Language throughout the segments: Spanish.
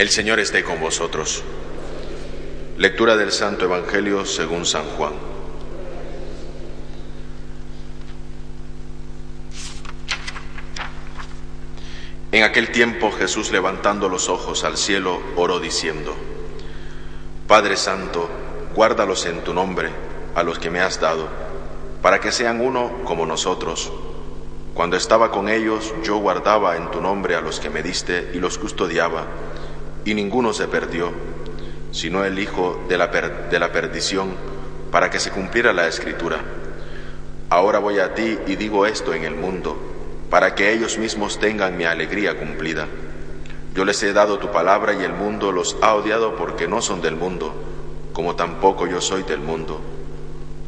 El Señor esté con vosotros. Lectura del Santo Evangelio según San Juan. En aquel tiempo Jesús levantando los ojos al cielo oró diciendo, Padre Santo, guárdalos en tu nombre a los que me has dado, para que sean uno como nosotros. Cuando estaba con ellos yo guardaba en tu nombre a los que me diste y los custodiaba, y ninguno se perdió, sino el Hijo de la, de la perdición, para que se cumpliera la escritura. Ahora voy a ti y digo esto en el mundo para que ellos mismos tengan mi alegría cumplida. Yo les he dado tu palabra y el mundo los ha odiado porque no son del mundo, como tampoco yo soy del mundo.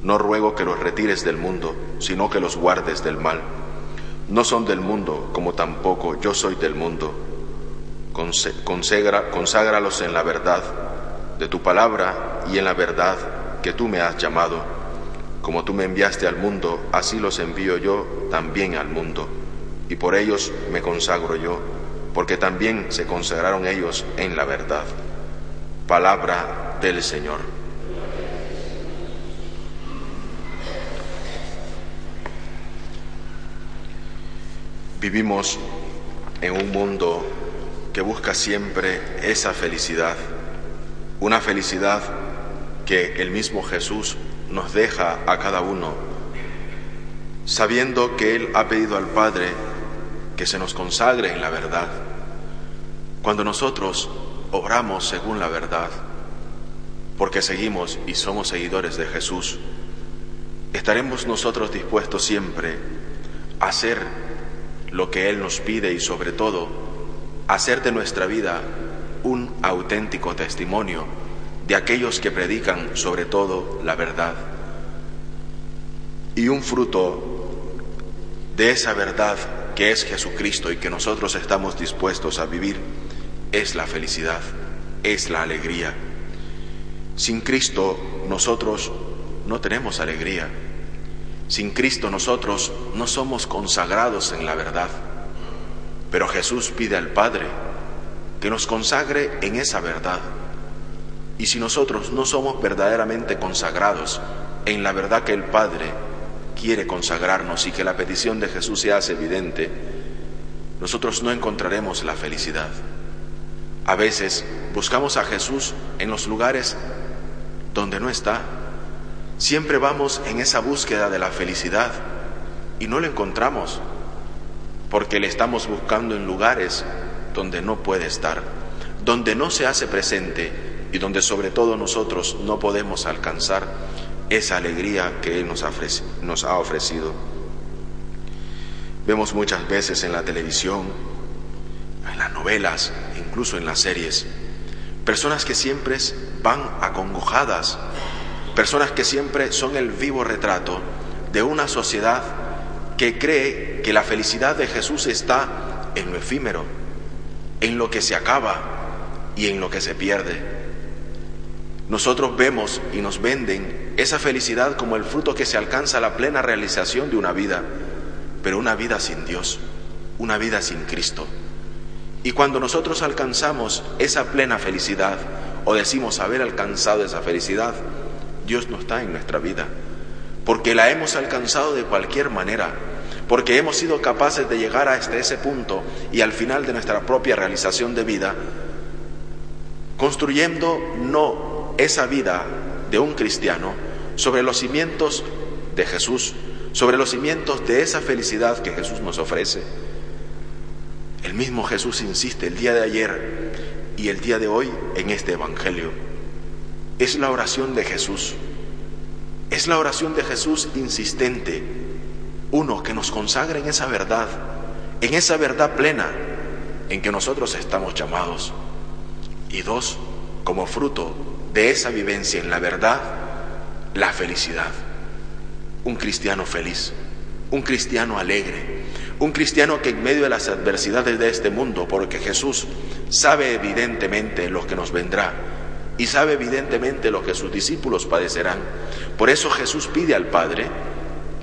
No ruego que los retires del mundo, sino que los guardes del mal. No son del mundo, como tampoco yo soy del mundo. Consagra, conságralos en la verdad de tu palabra y en la verdad que tú me has llamado. Como tú me enviaste al mundo, así los envío yo también al mundo y por ellos me consagro yo, porque también se consagraron ellos en la verdad. Palabra del Señor. Vivimos en un mundo que busca siempre esa felicidad, una felicidad que el mismo Jesús nos deja a cada uno, sabiendo que Él ha pedido al Padre que se nos consagre en la verdad. Cuando nosotros obramos según la verdad, porque seguimos y somos seguidores de Jesús, estaremos nosotros dispuestos siempre a hacer lo que Él nos pide y sobre todo hacer de nuestra vida un auténtico testimonio de aquellos que predican sobre todo la verdad. Y un fruto de esa verdad que es Jesucristo y que nosotros estamos dispuestos a vivir, es la felicidad, es la alegría. Sin Cristo nosotros no tenemos alegría. Sin Cristo nosotros no somos consagrados en la verdad. Pero Jesús pide al Padre que nos consagre en esa verdad. Y si nosotros no somos verdaderamente consagrados en la verdad que el Padre quiere consagrarnos y que la petición de Jesús se hace evidente, nosotros no encontraremos la felicidad. A veces buscamos a Jesús en los lugares donde no está. Siempre vamos en esa búsqueda de la felicidad y no lo encontramos porque le estamos buscando en lugares donde no puede estar, donde no se hace presente y donde sobre todo nosotros no podemos alcanzar esa alegría que Él nos, ha ofrecido. Vemos muchas veces en la televisión, en las novelas, incluso en las series, personas que siempre van acongojadas, personas que siempre son el vivo retrato de una sociedad que cree que la felicidad de Jesús está en lo efímero, en lo que se acaba y en lo que se pierde. Nosotros vemos y nos venden esa felicidad como el fruto que se alcanza a la plena realización de una vida, pero una vida sin Dios, una vida sin Cristo. Y cuando nosotros alcanzamos esa plena felicidad o decimos haber alcanzado esa felicidad, Dios no está en nuestra vida, porque la hemos alcanzado de cualquier manera, porque hemos sido capaces de llegar hasta ese punto y al final de nuestra propia realización de vida, construyendo no esa vida de un cristiano sobre los cimientos de Jesús, sobre los cimientos de esa felicidad que Jesús nos ofrece. El mismo Jesús insiste el día de ayer y el día de hoy en este Evangelio. Es la oración de Jesús. Es la oración de Jesús insistente. Uno, que nos consagra en esa verdad, en esa verdad plena en que nosotros estamos llamados. Y dos, como fruto de esa vivencia en la verdad, la felicidad. Un cristiano feliz, un cristiano alegre, un cristiano que en medio de las adversidades de este mundo, porque Jesús sabe evidentemente lo que nos vendrá y sabe evidentemente lo que sus discípulos padecerán. Por eso Jesús pide al Padre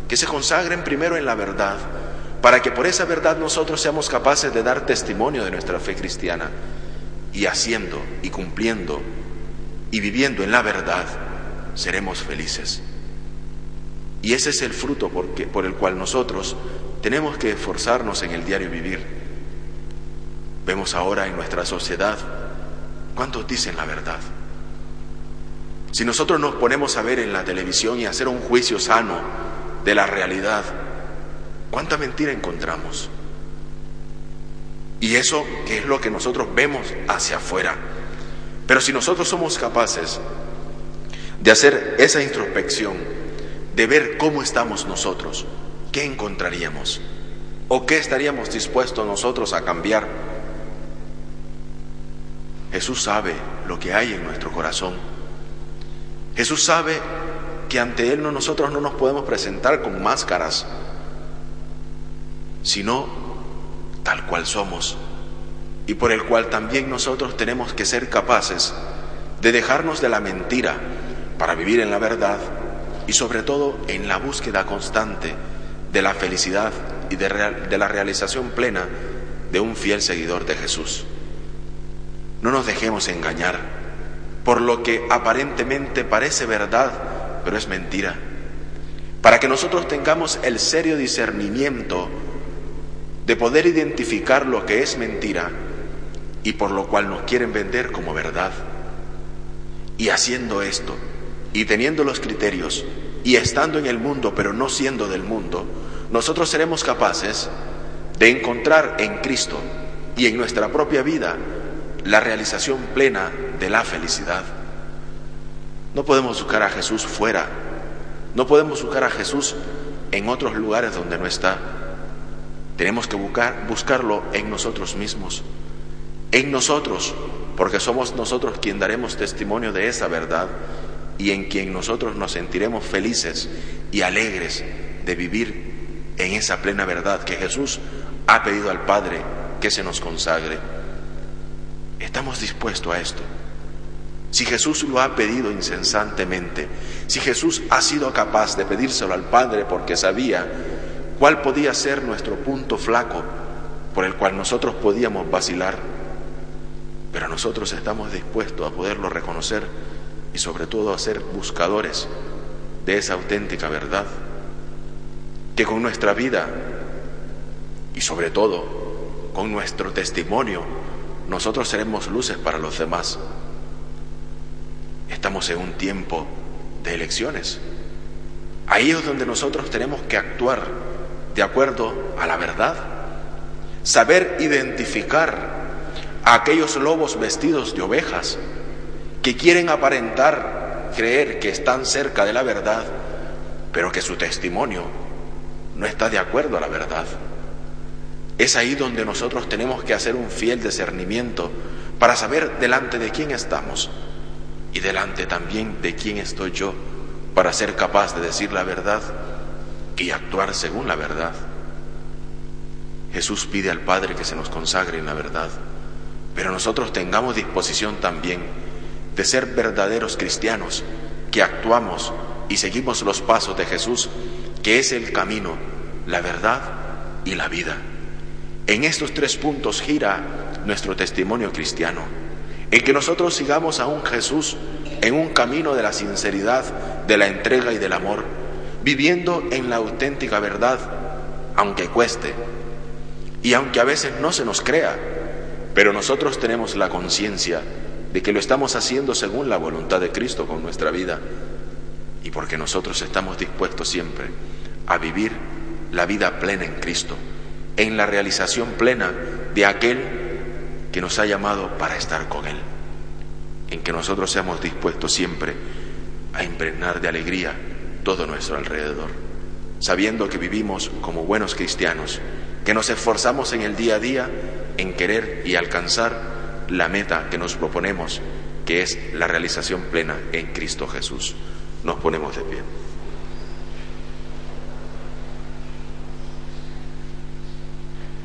que se consagren primero en la verdad, para que por esa verdad nosotros seamos capaces de dar testimonio de nuestra fe cristiana y haciendo y cumpliendo y viviendo en la verdad, seremos felices. Y ese es el fruto por el cual nosotros tenemos que esforzarnos en el diario vivir. Vemos ahora en nuestra sociedad cuántos dicen la verdad. Si nosotros nos ponemos a ver en la televisión y hacer un juicio sano de la realidad, ¿cuánta mentira encontramos? Y eso que es lo que nosotros vemos hacia afuera. Pero si nosotros somos capaces de hacer esa introspección, de ver cómo estamos nosotros, ¿qué encontraríamos? ¿O qué estaríamos dispuestos nosotros a cambiar? Jesús sabe lo que hay en nuestro corazón. Jesús sabe que ante Él nosotros no nos podemos presentar con máscaras, sino tal cual somos, y por el cual también nosotros tenemos que ser capaces de dejarnos de la mentira para vivir en la verdad y sobre todo en la búsqueda constante de la felicidad y de, la realización plena de un fiel seguidor de Jesús. No nos dejemos engañar por lo que aparentemente parece verdad, pero es mentira. Para que nosotros tengamos el serio discernimiento de poder identificar lo que es mentira y por lo cual nos quieren vender como verdad. Y haciendo esto, y teniendo los criterios, y estando en el mundo pero no siendo del mundo, nosotros seremos capaces de encontrar en Cristo y en nuestra propia vida la realización plena de la felicidad. No podemos buscar a Jesús fuera, no podemos buscar a Jesús en otros lugares donde no está. Tenemos que buscar, buscarlo en nosotros mismos, en nosotros, porque somos nosotros quien daremos testimonio de esa verdad y en quien nosotros nos sentiremos felices y alegres de vivir en esa plena verdad que Jesús ha pedido al Padre que se nos consagre. ¿Estamos dispuestos a esto? Si Jesús lo ha pedido incesantemente, si Jesús ha sido capaz de pedírselo al Padre porque sabía cuál podía ser nuestro punto flaco por el cual nosotros podíamos vacilar, pero nosotros estamos dispuestos a poderlo reconocer y sobre todo a ser buscadores de esa auténtica verdad, que con nuestra vida y sobre todo con nuestro testimonio nosotros seremos luces para los demás. Estamos en un tiempo de elecciones. Ahí es donde nosotros tenemos que actuar de acuerdo a la verdad, saber identificar a aquellos lobos vestidos de ovejas que quieren aparentar creer que están cerca de la verdad, pero que su testimonio no está de acuerdo a la verdad. Es ahí donde nosotros tenemos que hacer un fiel discernimiento para saber delante de quién estamos y delante también de quién estoy yo para ser capaz de decir la verdad y actuar según la verdad. Jesús pide al Padre que se nos consagre en la verdad, pero nosotros tengamos disposición también de ser verdaderos cristianos, que actuamos y seguimos los pasos de Jesús, que es el camino, la verdad y la vida. En estos tres puntos gira nuestro testimonio cristiano, en que nosotros sigamos a un Jesús en un camino de la sinceridad, de la entrega y del amor, viviendo en la auténtica verdad, aunque cueste, y aunque a veces no se nos crea, pero nosotros tenemos la conciencia de que lo estamos haciendo según la voluntad de Cristo con nuestra vida y porque nosotros estamos dispuestos siempre a vivir la vida plena en Cristo en la realización plena de aquel que nos ha llamado para estar con Él, en que nosotros seamos dispuestos siempre a impregnar de alegría todo nuestro alrededor, sabiendo que vivimos como buenos cristianos, que nos esforzamos en el día a día en querer y alcanzar la meta que nos proponemos, que es la realización plena en Cristo Jesús. Nos ponemos de pie.